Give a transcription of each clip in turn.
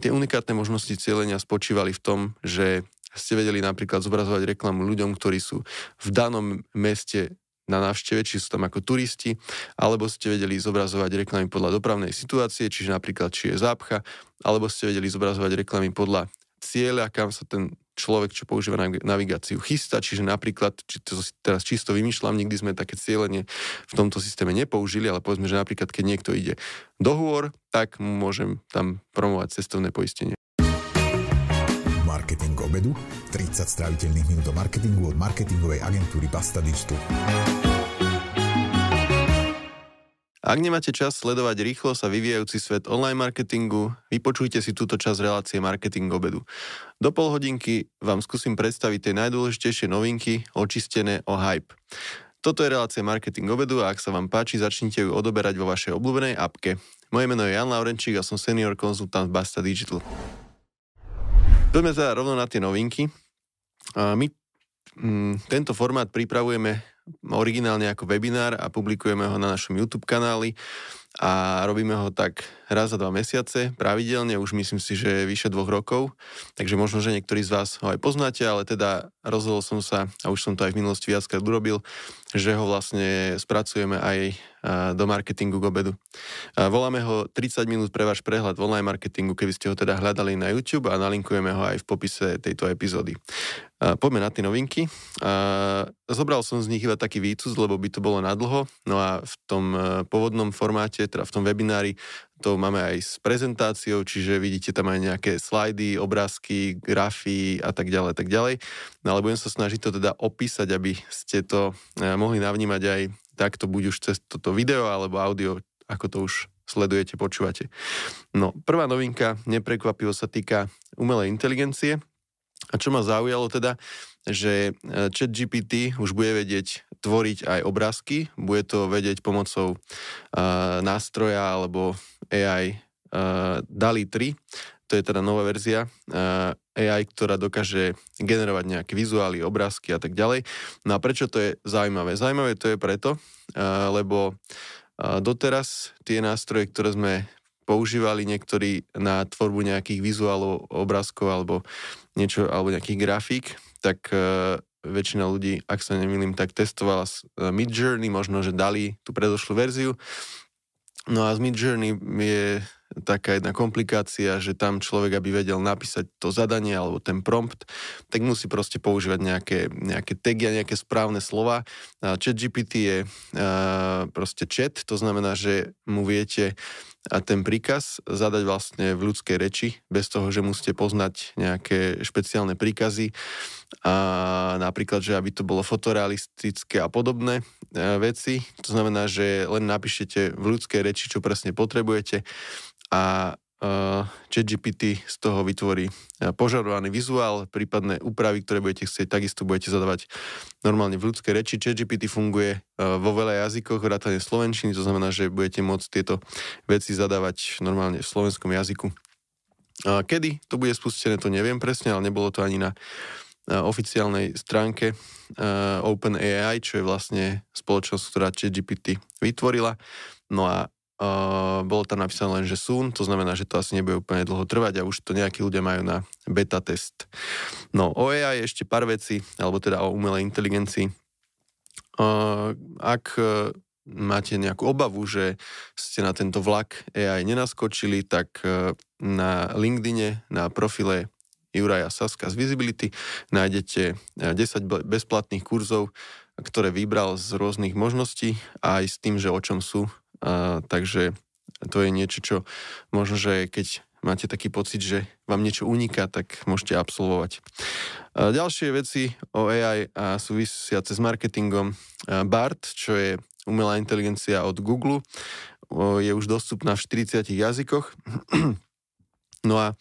tie unikátne možnosti cieľenia spočívali v tom, že ste vedeli napríklad zobrazovať reklamu ľuďom, ktorí sú v danom meste na návšteve, či sú tam ako turisti, alebo ste vedeli zobrazovať reklamy podľa dopravnej situácie, čiže napríklad či je zápcha, alebo ste vedeli zobrazovať reklamy podľa cieľa, kam sa ten človek, čo používa navigáciu, chystá, čiže napríklad, či to teraz čisto vymýšľam, nikdy sme také cieľenie v tomto systéme nepoužili, ale povedzme, že napríklad, keď niekto ide do hôr, tak môžem tam promovať cestovné poistenie. Marketing obedu, 30 stráviteľných minút o marketingu od marketingovej agentúry Basta Digital. Ak nemáte čas sledovať rýchlo sa vyvíjajúci svet online marketingu, vypočujte si túto časť relácie Marketing obedu. Do pol hodinky vám skúsim predstaviť tie najdôležitejšie novinky očistené o hype. Toto je relácia Marketing obedu a ak sa vám páči, začnite ju odoberať vo vašej obľúbenej apke. Moje meno je Jan Laurenčík a som senior konzultant v Basta Digital. Poďme teda rovno na tie novinky. My mm, tento formát pripravujeme originálne ako webinár a publikujeme ho na našom YouTube kanáli a robíme ho tak raz za dva mesiace, pravidelne, už myslím si, že vyše dvoch rokov, takže možno, že niektorí z vás ho aj poznáte, ale teda rozhodol som sa, a už som to aj v minulosti viackrát urobil, že ho vlastne spracujeme aj do marketingu k obedu. Voláme ho 30 minút pre váš prehľad v online marketingu, keby ste ho teda hľadali na YouTube a nalinkujeme ho aj v popise tejto epizódy. Poďme na tie novinky. Zobral som z nich iba taký výcud, lebo by to bolo nadlho, no a v tom e, pôvodnom formáte, teda v tom webinári, to máme aj s prezentáciou, čiže vidíte tam aj nejaké slajdy, obrázky, grafy a tak ďalej, tak ďalej. No ale budem sa snažiť to teda opísať, aby ste to e, mohli navnímať aj takto, buď už cez toto video alebo audio, ako to už sledujete, počúvate. No, prvá novinka, neprekvapivo sa týka umelej inteligencie. A čo ma zaujalo teda, že e, chat GPT už bude vedieť tvoriť aj obrázky, bude to vedieť pomocou uh, nástroja alebo AI uh, DALI 3, to je teda nová verzia uh, AI, ktorá dokáže generovať nejaké vizuály, obrázky a tak ďalej. No a prečo to je zaujímavé? Zaujímavé to je preto, lebo doteraz tie nástroje, ktoré sme používali niektorí na tvorbu nejakých vizuálov, obrázkov alebo niečo, alebo nejakých grafík, tak väčšina ľudí, ak sa nemýlim, tak testovala uh, Midjourney, možno, že dali tú predošlú verziu. No a z Midjourney je taká jedna komplikácia, že tam človek, aby vedel napísať to zadanie alebo ten prompt, tak musí proste používať nejaké, nejaké tagy a nejaké správne slova. Chat GPT je uh, proste chat, to znamená, že mu viete a ten príkaz zadať vlastne v ľudskej reči, bez toho, že musíte poznať nejaké špeciálne príkazy a napríklad, že aby to bolo fotorealistické a podobné e, veci. To znamená, že len napíšete v ľudskej reči, čo presne potrebujete a ChatGPT z toho vytvorí uh, požadovaný vizuál, prípadné úpravy, ktoré budete chcieť, takisto budete zadávať normálne v ľudskej reči. ChatGPT funguje uh, vo veľa jazykoch, vrátane slovenčiny, to znamená, že budete môcť tieto veci zadávať normálne v slovenskom jazyku. Kedy to bude spustené, to neviem presne, ale nebolo to ani na oficiálnej stránke OpenAI, čo je vlastne spoločnosť, ktorá ChatGPT vytvorila. No a Uh, bolo tam napísané len, že soon, to znamená, že to asi nebude úplne dlho trvať a už to nejakí ľudia majú na beta test. No, o AI ešte pár vecí, alebo teda o umelej inteligencii. Uh, ak uh, máte nejakú obavu, že ste na tento vlak AI nenaskočili, tak uh, na LinkedIne, na profile Juraja Saska z Visibility nájdete 10 bezplatných kurzov, ktoré vybral z rôznych možností aj s tým, že o čom sú a, takže to je niečo, čo možno, že keď máte taký pocit, že vám niečo uniká, tak môžete absolvovať. A ďalšie veci o AI a súvisiace s marketingom. BART, čo je umelá inteligencia od Google, je už dostupná v 40 jazykoch. No a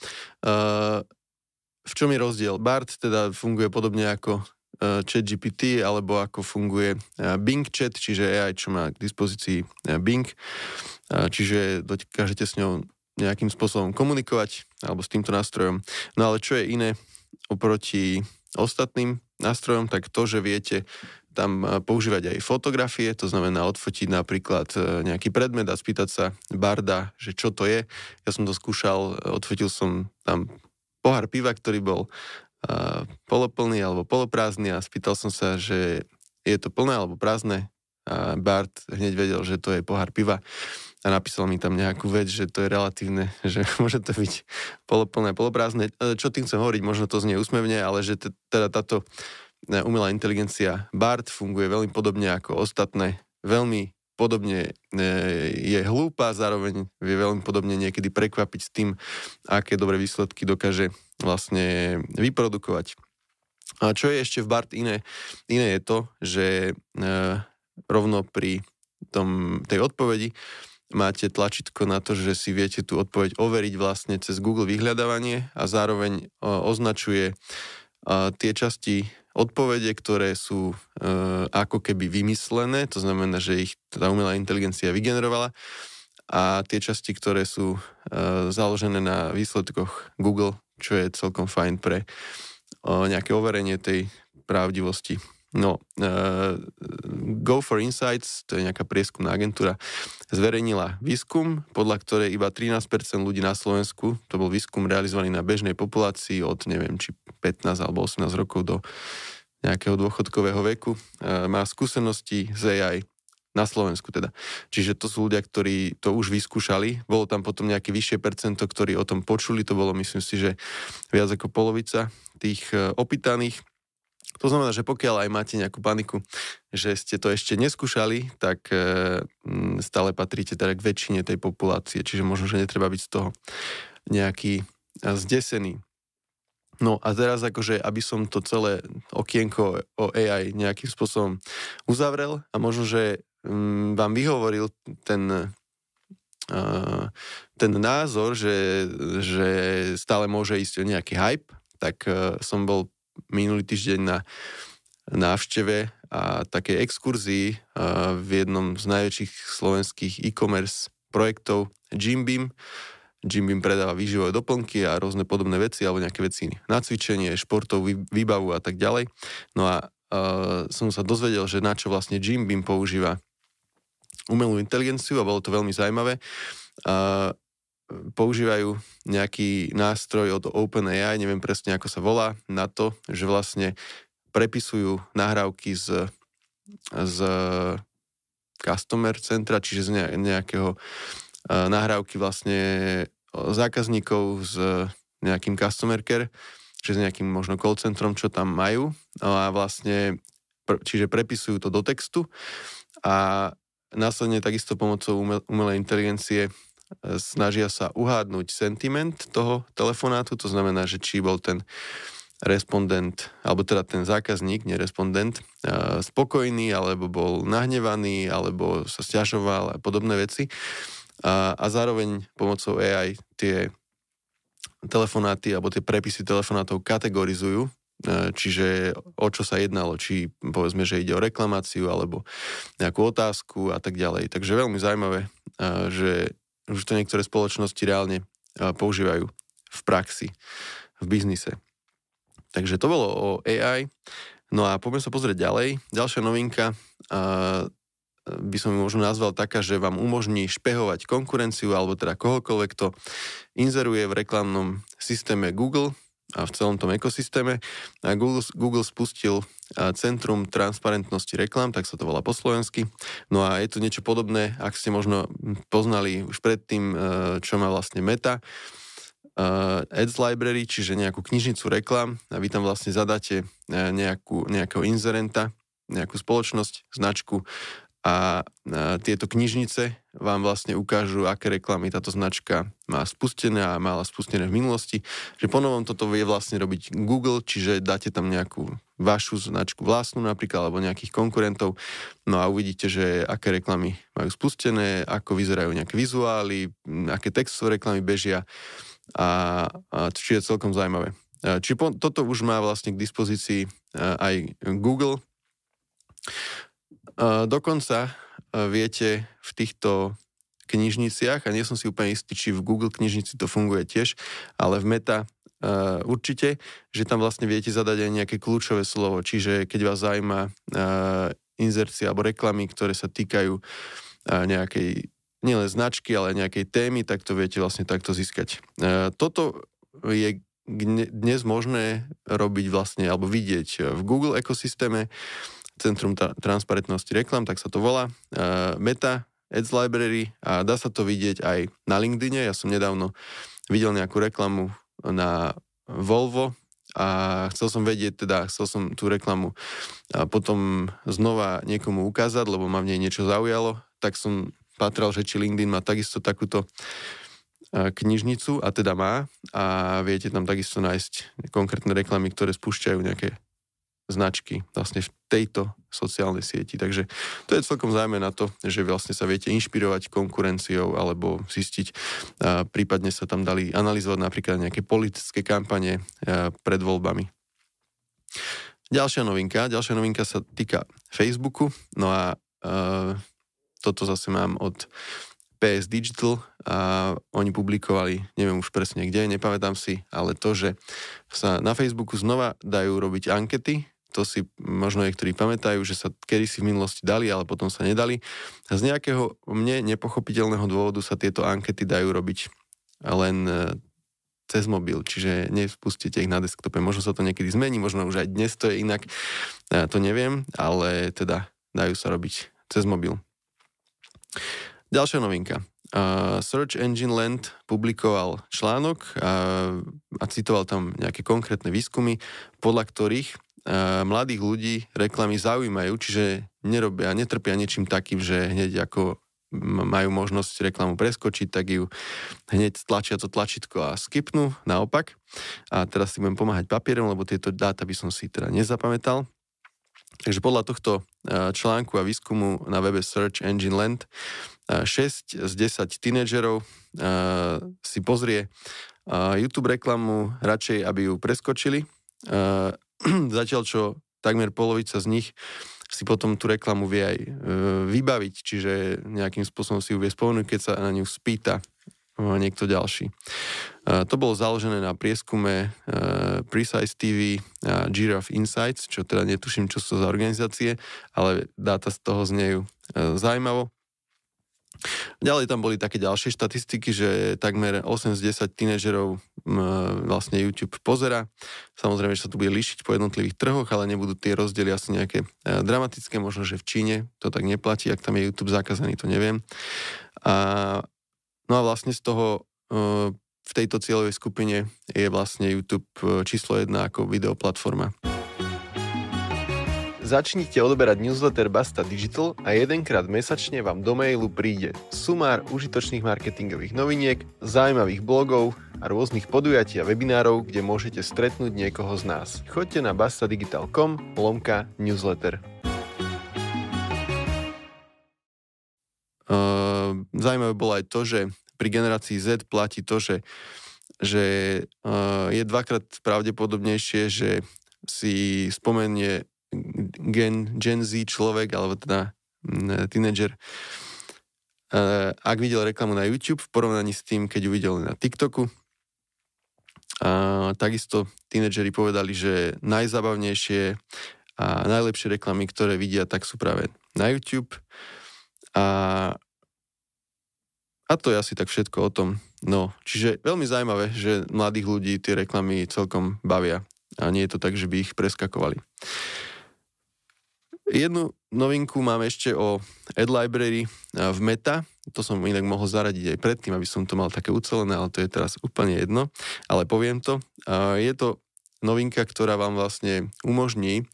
v čom je rozdiel? BART teda funguje podobne ako chat GPT alebo ako funguje eh, Bing chat, čiže AI, čo má k dispozícii eh, Bing. Čiže dokážete s ňou nejakým spôsobom komunikovať alebo s týmto nástrojom. No ale čo je iné oproti ostatným nástrojom, tak to, že viete tam používať aj fotografie, to znamená odfotiť napríklad nejaký predmet a spýtať sa barda, že čo to je. Ja som to skúšal, odfotil som tam pohár piva, ktorý bol poloplný alebo poloprázdny a spýtal som sa, že je to plné alebo prázdne a Bart hneď vedel, že to je pohár piva a napísal mi tam nejakú vec, že to je relatívne, že môže to byť poloplné, poloprázdne. E, čo tým chcem hovoriť, možno to znie úsmevne, ale že teda táto e, umelá inteligencia BART funguje veľmi podobne ako ostatné, veľmi podobne e, je hlúpa, zároveň vie veľmi podobne niekedy prekvapiť s tým, aké dobré výsledky dokáže vlastne vyprodukovať. A čo je ešte v BART iné? Iné je to, že rovno pri tom, tej odpovedi máte tlačítko na to, že si viete tú odpoveď overiť vlastne cez Google vyhľadávanie a zároveň označuje tie časti odpovede, ktoré sú e, ako keby vymyslené, to znamená, že ich tá umelá inteligencia vygenerovala a tie časti, ktoré sú e, založené na výsledkoch Google, čo je celkom fajn pre nejaké overenie tej pravdivosti No, uh, Go for Insights, to je nejaká prieskumná agentúra, zverejnila výskum, podľa ktorej iba 13% ľudí na Slovensku, to bol výskum realizovaný na bežnej populácii od neviem, či 15 alebo 18 rokov do nejakého dôchodkového veku, uh, má skúsenosti z AI na Slovensku teda. Čiže to sú ľudia, ktorí to už vyskúšali. Bolo tam potom nejaké vyššie percento, ktorí o tom počuli. To bolo, myslím si, že viac ako polovica tých uh, opýtaných. To znamená, že pokiaľ aj máte nejakú paniku, že ste to ešte neskúšali, tak e, stále patríte teda k väčšine tej populácie, čiže možno, že netreba byť z toho nejaký zdesený. No a teraz akože, aby som to celé okienko o AI nejakým spôsobom uzavrel a možno, že vám vyhovoril ten, uh, ten názor, že, že stále môže ísť o nejaký hype, tak som bol minulý týždeň na návšteve a takej exkurzii v jednom z najväčších slovenských e-commerce projektov Jimbeam. Jimbeam predáva výživové doplnky a rôzne podobné veci alebo nejaké veci na cvičenie, športovú výbavu a tak ďalej. No a uh, som sa dozvedel, že na čo vlastne Jimbeam používa umelú inteligenciu a bolo to veľmi zaujímavé. Uh, používajú nejaký nástroj od OpenAI, neviem presne ako sa volá, na to, že vlastne prepisujú nahrávky z, z customer centra, čiže z nejakého nahrávky vlastne zákazníkov s nejakým customer care, čiže s nejakým možno call centrom, čo tam majú. No a vlastne, čiže prepisujú to do textu a následne takisto pomocou umelej inteligencie snažia sa uhádnuť sentiment toho telefonátu, to znamená, že či bol ten respondent, alebo teda ten zákazník, nerespondent, spokojný, alebo bol nahnevaný, alebo sa stiažoval a podobné veci. A, a zároveň pomocou AI tie telefonáty alebo tie prepisy telefonátov kategorizujú, čiže o čo sa jednalo, či povedzme, že ide o reklamáciu alebo nejakú otázku a tak ďalej. Takže veľmi zaujímavé, že už to niektoré spoločnosti reálne používajú v praxi, v biznise. Takže to bolo o AI. No a poďme sa pozrieť ďalej. Ďalšia novinka by som ju možno nazval taká, že vám umožní špehovať konkurenciu alebo teda kohokoľvek to inzeruje v reklamnom systéme Google a v celom tom ekosystéme. A Google, Google spustil Centrum transparentnosti reklam, tak sa to volá po slovensky. No a je to niečo podobné, ak ste možno poznali už predtým, čo má vlastne Meta, Ads Library, čiže nejakú knižnicu reklam a vy tam vlastne zadáte nejakú, nejakého inzerenta, nejakú spoločnosť, značku a tieto knižnice vám vlastne ukážu, aké reklamy táto značka má spustené a mala spustené v minulosti. Že ponovom toto vie vlastne robiť Google, čiže dáte tam nejakú vašu značku vlastnú napríklad, alebo nejakých konkurentov, no a uvidíte, že aké reklamy majú spustené, ako vyzerajú nejaké vizuály, aké textové reklamy bežia a, a či je celkom zaujímavé. Čiže po, toto už má vlastne k dispozícii aj Google. Dokonca viete v týchto knižniciach, a nie som si úplne istý, či v Google knižnici to funguje tiež, ale v Meta uh, určite, že tam vlastne viete zadať aj nejaké kľúčové slovo, čiže keď vás zaujíma uh, inzercia alebo reklamy, ktoré sa týkajú uh, nejakej nielen značky, ale nejakej témy, tak to viete vlastne takto získať. Toto je dnes možné robiť vlastne alebo vidieť v Google ekosystéme, Centrum transparentnosti reklam, tak sa to volá, uh, Meta Ads Library a dá sa to vidieť aj na LinkedIne. Ja som nedávno videl nejakú reklamu na Volvo a chcel som vedieť, teda chcel som tú reklamu a potom znova niekomu ukázať, lebo ma v nej niečo zaujalo, tak som patral, že či LinkedIn má takisto takúto knižnicu a teda má a viete tam takisto nájsť konkrétne reklamy, ktoré spúšťajú nejaké značky vlastne v tejto sociálnej sieti. Takže to je celkom zaujímavé na to, že vlastne sa viete inšpirovať konkurenciou alebo zistiť, prípadne sa tam dali analyzovať napríklad nejaké politické kampane pred voľbami. Ďalšia novinka, ďalšia novinka sa týka Facebooku, no a uh, toto zase mám od PS Digital a oni publikovali, neviem už presne kde, nepamätám si, ale to, že sa na Facebooku znova dajú robiť ankety, to si možno niektorí pamätajú, že sa kedysi v minulosti dali, ale potom sa nedali. A z nejakého mne nepochopiteľného dôvodu sa tieto ankety dajú robiť len e, cez mobil, čiže nespustíte ich na desktope. Možno sa to niekedy zmení, možno už aj dnes to je inak, ja to neviem, ale teda dajú sa robiť cez mobil. Ďalšia novinka. Uh, Search Engine Land publikoval článok uh, a citoval tam nejaké konkrétne výskumy, podľa ktorých mladých ľudí reklamy zaujímajú, čiže nerobia, netrpia niečím takým, že hneď ako majú možnosť reklamu preskočiť, tak ju hneď tlačia to tlačítko a skipnú, naopak. A teraz si budem pomáhať papierom, lebo tieto dáta by som si teda nezapamätal. Takže podľa tohto článku a výskumu na webe Search Engine Land 6 z 10 tínedžerov si pozrie YouTube reklamu radšej, aby ju preskočili. Zatiaľ, čo takmer polovica z nich si potom tú reklamu vie aj e, vybaviť, čiže nejakým spôsobom si ju vie spomenúť, keď sa na ňu spýta niekto ďalší. To bolo založené na prieskume Precise TV a Giraffe Insights, čo teda netuším, čo sú za organizácie, ale dáta z toho znejú zaujímavo. Ďalej tam boli také ďalšie štatistiky, že takmer 8 z 10 tínežerov vlastne YouTube pozera. Samozrejme, že sa tu bude líšiť po jednotlivých trhoch, ale nebudú tie rozdiely asi nejaké e, dramatické. Možno, že v Číne to tak neplatí, ak tam je YouTube zakázaný, to neviem. A, no a vlastne z toho e, v tejto cieľovej skupine je vlastne YouTube e, číslo 1 ako videoplatforma. Začnite odoberať newsletter Basta Digital a jedenkrát mesačne vám do mailu príde sumár užitočných marketingových noviniek, zaujímavých blogov a rôznych podujatí a webinárov, kde môžete stretnúť niekoho z nás. Choďte na bastadigital.com lomka newsletter. Uh, zaujímavé bolo aj to, že pri generácii Z platí to, že, že uh, je dvakrát pravdepodobnejšie, že si spomenie gen, Gen Z človek, alebo teda mm, tínedžer, uh, ak videl reklamu na YouTube v porovnaní s tým, keď ju videl na TikToku. A takisto tínedžeri povedali, že najzabavnejšie a najlepšie reklamy, ktoré vidia, tak sú práve na YouTube. A, a to je asi tak všetko o tom. No, čiže veľmi zaujímavé, že mladých ľudí tie reklamy celkom bavia. A nie je to tak, že by ich preskakovali. Jednu novinku mám ešte o Ad Library v Meta. To som inak mohol zaradiť aj predtým, aby som to mal také ucelené, ale to je teraz úplne jedno. Ale poviem to. Je to novinka, ktorá vám vlastne umožní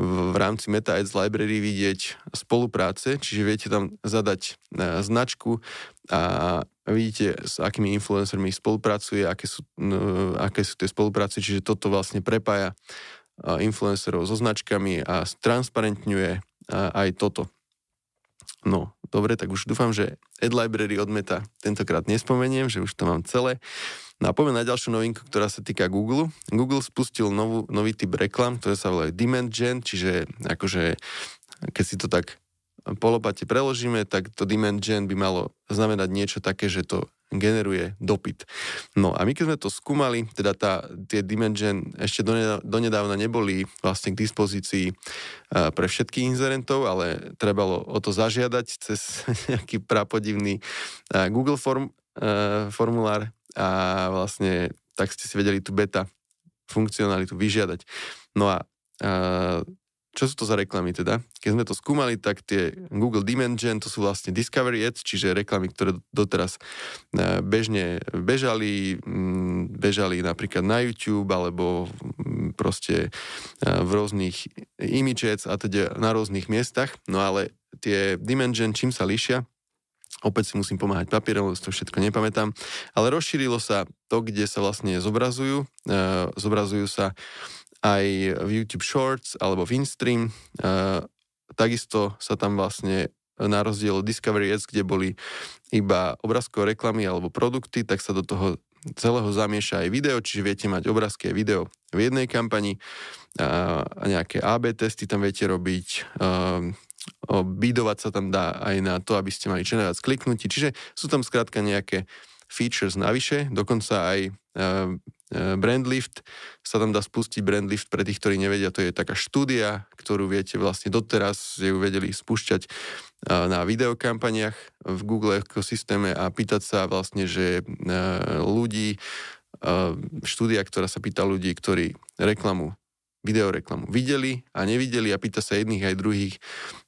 v, rámci Meta Ads Library vidieť spolupráce, čiže viete tam zadať značku a vidíte, s akými influencermi spolupracuje, aké sú, aké sú tie spolupráce, čiže toto vlastne prepája influencerov so značkami a transparentňuje aj toto. No, dobre, tak už dúfam, že Ad Library od tentokrát nespomeniem, že už to mám celé. No a poviem na ďalšiu novinku, ktorá sa týka Google. Google spustil novú, nový typ reklam, ktoré sa volajú Demand Gen, čiže akože keď si to tak polopate preložíme, tak to demand gen by malo znamenať niečo také, že to generuje dopyt. No a my keď sme to skúmali, teda tá, tie gen ešte donedávna neboli vlastne k dispozícii pre všetkých inzerentov, ale trebalo o to zažiadať cez nejaký prapodivný Google form, formulár a vlastne tak ste si vedeli tú beta funkcionalitu vyžiadať. No a čo sú to za reklamy teda? Keď sme to skúmali, tak tie Google Gen, to sú vlastne Discovery Ads, čiže reklamy, ktoré doteraz e, bežne bežali, mm, bežali napríklad na YouTube alebo mm, proste e, v rôznych image ads a teda na rôznych miestach. No ale tie Gen, čím sa líšia? Opäť si musím pomáhať papierom, to všetko nepamätám. Ale rozšírilo sa to, kde sa vlastne zobrazujú. E, zobrazujú sa aj v YouTube Shorts alebo v InStream. Takisto sa tam vlastne na rozdiel od Discovery Ads, kde boli iba obrázkové reklamy alebo produkty, tak sa do toho celého zamieša aj video, čiže viete mať obrázky a video v jednej kampani. A nejaké AB testy tam viete robiť, bidovať sa tam dá aj na to, aby ste mali čo najviac kliknutí, čiže sú tam skrátka nejaké features navyše, dokonca aj Brandlift, sa tam dá spustiť Brandlift pre tých, ktorí nevedia, to je taká štúdia, ktorú viete vlastne doteraz, ju vedeli spúšťať eh, na videokampaniach v Google ekosystéme a pýtať sa vlastne, že eh, ľudí, štúdia, ktorá sa pýta ľudí, ktorí reklamu videoreklamu videli a nevideli a pýta sa jedných aj druhých,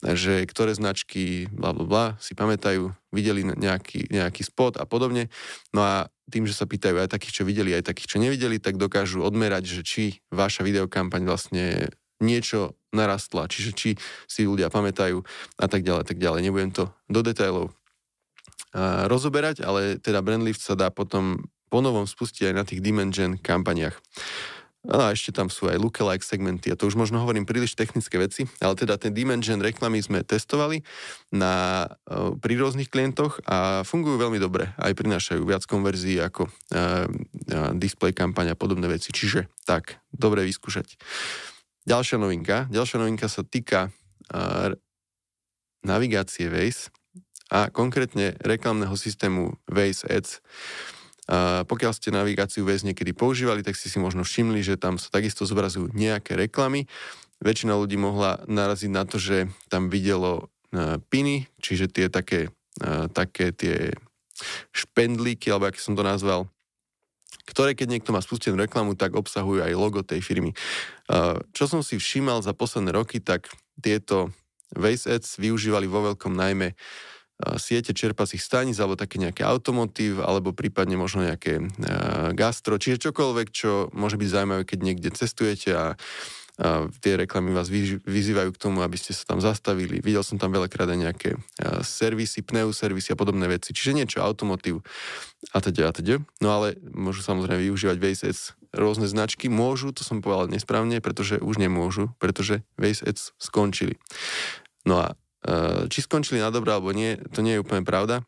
že ktoré značky bla bla bla si pamätajú, videli nejaký, nejaký spot a podobne. No a tým, že sa pýtajú aj takých, čo videli, aj takých, čo nevideli, tak dokážu odmerať, že či vaša videokampaň vlastne niečo narastla, čiže či si ľudia pamätajú a tak ďalej, tak ďalej. Nebudem to do detailov rozoberať, ale teda Brandlift sa dá potom ponovom spustiť aj na tých Dimension kampaniach. No a ešte tam sú aj lookalike segmenty a to už možno hovorím príliš technické veci, ale teda ten Dimension reklamy sme testovali na, e, pri rôznych klientoch a fungujú veľmi dobre. Aj prinášajú viac konverzií ako uh, display kampaň a podobné veci. Čiže tak, dobre vyskúšať. Ďalšia novinka. Ďalšia novinka sa týka uh, navigácie Waze a konkrétne reklamného systému Waze Ads. A pokiaľ ste navigáciu väz niekedy používali, tak ste si možno všimli, že tam sa takisto zobrazujú nejaké reklamy. Väčšina ľudí mohla naraziť na to, že tam videlo e, piny, čiže tie také, e, také tie špendlíky, alebo aký som to nazval, ktoré keď niekto má spustenú reklamu, tak obsahujú aj logo tej firmy. E, čo som si všímal za posledné roky, tak tieto Waze Ads využívali vo veľkom najmä siete čerpacích staníc alebo také nejaké automotív alebo prípadne možno nejaké gastro, čiže čokoľvek, čo môže byť zaujímavé, keď niekde cestujete a a tie reklamy vás vyzývajú k tomu, aby ste sa tam zastavili. Videl som tam veľakrát aj nejaké servisy, pneuservisy a podobné veci. Čiže niečo automotív a teda a teda. No ale môžu samozrejme využívať Waze Ads rôzne značky. Môžu, to som povedal nesprávne, pretože už nemôžu, pretože Waze Ads skončili. No a či skončili na dobro alebo nie, to nie je úplne pravda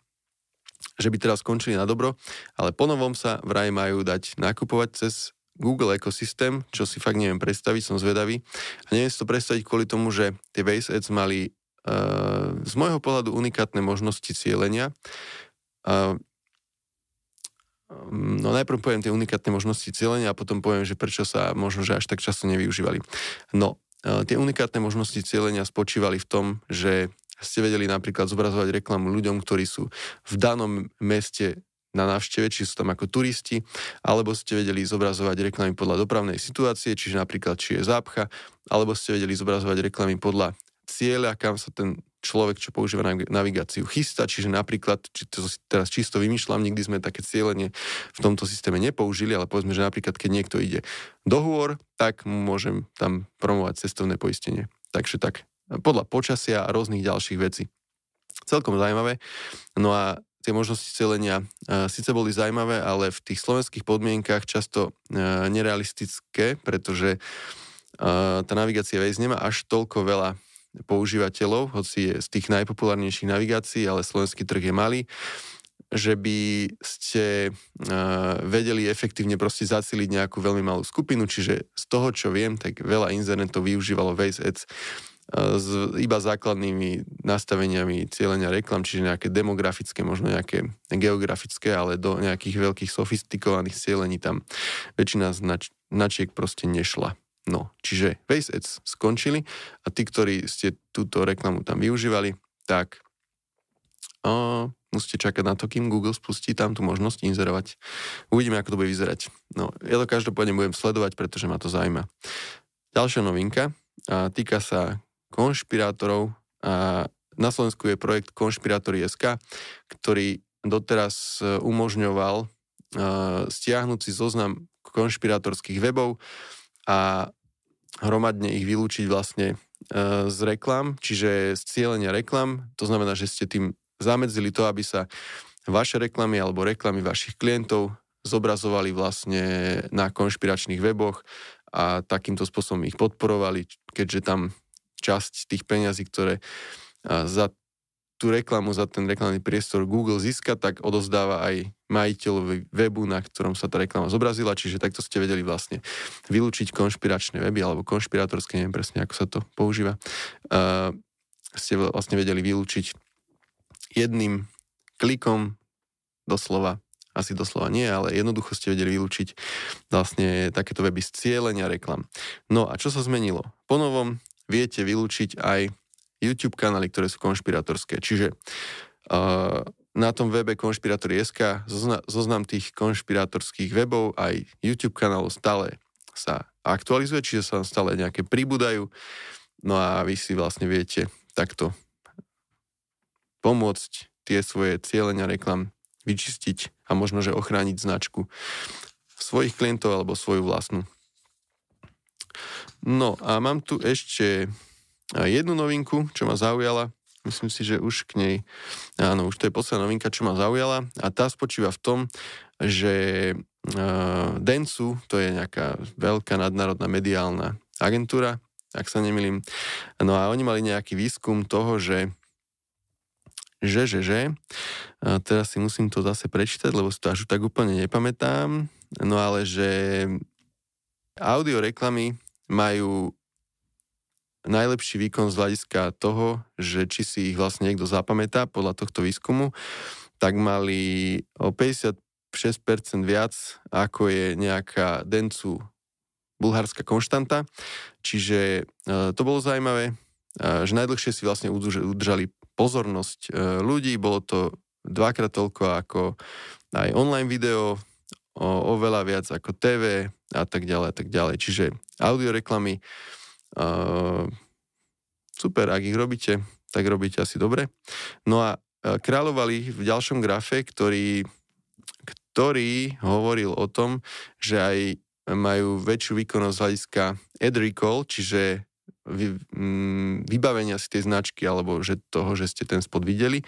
že by teraz skončili na dobro, ale ponovom sa vraj majú dať nakupovať cez Google ekosystém, čo si fakt neviem predstaviť, som zvedavý. A neviem si to predstaviť kvôli tomu, že tie Base Ads mali uh, z môjho pohľadu unikátne možnosti cieľenia. Uh, no najprv poviem tie unikátne možnosti cieľenia a potom poviem, že prečo sa možno, že až tak často nevyužívali. No, Tie unikátne možnosti cieľenia spočívali v tom, že ste vedeli napríklad zobrazovať reklamu ľuďom, ktorí sú v danom meste na návšteve, či sú tam ako turisti, alebo ste vedeli zobrazovať reklamy podľa dopravnej situácie, čiže napríklad či je zápcha, alebo ste vedeli zobrazovať reklamy podľa cieľa, kam sa ten človek, čo používa navigáciu, chystá. Čiže napríklad, či to teraz čisto vymýšľam, nikdy sme také cieľenie v tomto systéme nepoužili, ale povedzme, že napríklad, keď niekto ide do hôr, tak môžem tam promovať cestovné poistenie. Takže tak, podľa počasia a rôznych ďalších vecí. Celkom zaujímavé. No a tie možnosti celenia uh, síce boli zaujímavé, ale v tých slovenských podmienkach často uh, nerealistické, pretože uh, tá navigácia Waze nemá až toľko veľa používateľov, hoci je z tých najpopulárnejších navigácií, ale slovenský trh je malý, že by ste uh, vedeli efektívne proste zaciliť nejakú veľmi malú skupinu, čiže z toho, čo viem, tak veľa inzerentov využívalo Waze Ads s iba základnými nastaveniami cieľenia reklam, čiže nejaké demografické, možno nejaké geografické, ale do nejakých veľkých sofistikovaných cieľení tam väčšina znač- značiek proste nešla. No, čiže Face Ads skončili a tí, ktorí ste túto reklamu tam využívali, tak o, musíte čakať na to, kým Google spustí tam tú možnosť inzerovať. Uvidíme, ako to bude vyzerať. No, ja to každopádne budem sledovať, pretože ma to zaujíma. Ďalšia novinka a týka sa konšpirátorov a na Slovensku je projekt Konšpirátory.sk, ktorý doteraz e, umožňoval uh, stiahnuť si zoznam konšpirátorských webov a hromadne ich vylúčiť vlastne e, z reklam, čiže z cieľenia reklam. To znamená, že ste tým zamedzili to, aby sa vaše reklamy alebo reklamy vašich klientov zobrazovali vlastne na konšpiračných weboch a takýmto spôsobom ich podporovali, keďže tam časť tých peňazí, ktoré za tú reklamu, za ten reklamný priestor Google získa, tak odozdáva aj majiteľovi webu, na ktorom sa tá reklama zobrazila, čiže takto ste vedeli vlastne vylúčiť konšpiračné weby alebo konšpiratorské, neviem presne, ako sa to používa, uh, ste vlastne vedeli vylúčiť jedným klikom doslova, asi doslova nie, ale jednoducho ste vedeli vylúčiť vlastne takéto weby z cieľenia reklam. No a čo sa zmenilo? Po novom viete vylúčiť aj YouTube kanály, ktoré sú konšpiratorské. Čiže uh, na tom webe konšpirator.sk zoznam, tých konšpiratorských webov aj YouTube kanálov stále sa aktualizuje, čiže sa stále nejaké pribúdajú. No a vy si vlastne viete takto pomôcť tie svoje cieľenia reklam vyčistiť a možno, že ochrániť značku svojich klientov alebo svoju vlastnú. No a mám tu ešte jednu novinku, čo ma zaujala. Myslím si, že už k nej, áno, už to je posledná novinka, čo ma zaujala a tá spočíva v tom, že uh, Densu, to je nejaká veľká nadnárodná mediálna agentúra, ak sa nemýlim, no a oni mali nejaký výskum toho, že že, že, že. A teraz si musím to zase prečítať, lebo si to až tak úplne nepamätám. No ale že audio reklamy majú najlepší výkon z hľadiska toho, že či si ich vlastne niekto zapamätá podľa tohto výskumu, tak mali o 56% viac, ako je nejaká dencu bulharská konštanta. Čiže e, to bolo zaujímavé, e, že najdlhšie si vlastne udržali pozornosť e, ľudí, bolo to dvakrát toľko ako aj online video, oveľa viac ako TV a tak ďalej a tak ďalej. Čiže audio reklamy Uh, super, ak ich robíte, tak robíte asi dobre. No a uh, kráľovali v ďalšom grafe, ktorý, ktorý hovoril o tom, že aj majú väčšiu výkonnosť hľadiska ad recall, čiže vy, mm, vybavenia si tej značky alebo že toho, že ste ten spot videli.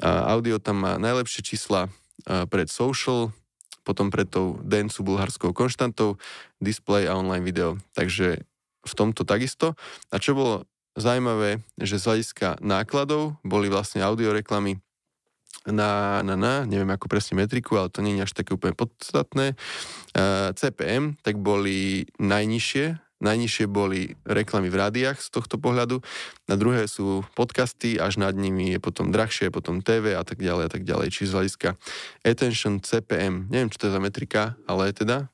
A audio tam má najlepšie čísla pred social, potom pred tou dencu bulharskou konštantou, display a online video. Takže v tomto takisto. A čo bolo zaujímavé, že z hľadiska nákladov boli vlastne audioreklamy na, na, na, neviem ako presne metriku, ale to nie je až také úplne podstatné, uh, CPM, tak boli najnižšie, najnižšie boli reklamy v rádiách z tohto pohľadu, na druhé sú podcasty, až nad nimi je potom drahšie, potom TV a tak ďalej a tak ďalej. Čiže z hľadiska attention CPM, neviem, čo to je za metrika, ale teda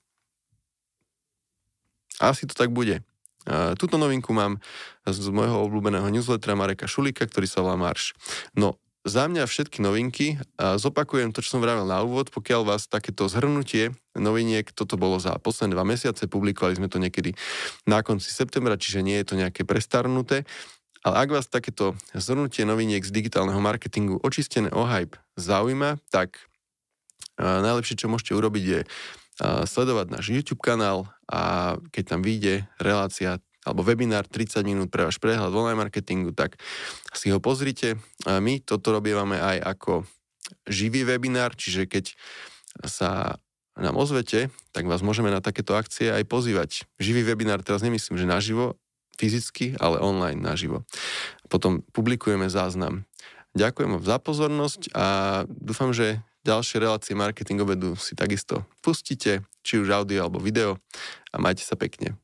asi to tak bude. Túto novinku mám z môjho obľúbeného newslettera Mareka Šulika, ktorý sa volá Marš. No, za mňa všetky novinky zopakujem to, čo som vravil na úvod, pokiaľ vás takéto zhrnutie noviniek, toto bolo za posledné dva mesiace, publikovali sme to niekedy na konci septembra, čiže nie je to nejaké prestarnuté, ale ak vás takéto zhrnutie noviniek z digitálneho marketingu očistené o hype zaujíma, tak najlepšie, čo môžete urobiť je sledovať náš YouTube kanál a keď tam vyjde relácia alebo webinár 30 minút pre váš prehľad online marketingu, tak si ho pozrite. My toto robievame aj ako živý webinár, čiže keď sa nám ozvete, tak vás môžeme na takéto akcie aj pozývať. Živý webinár teraz nemyslím, že naživo, fyzicky, ale online naživo. Potom publikujeme záznam. Ďakujem za pozornosť a dúfam, že ďalšie relácie marketing obedu si takisto pustíte, či už audio alebo video a majte sa pekne.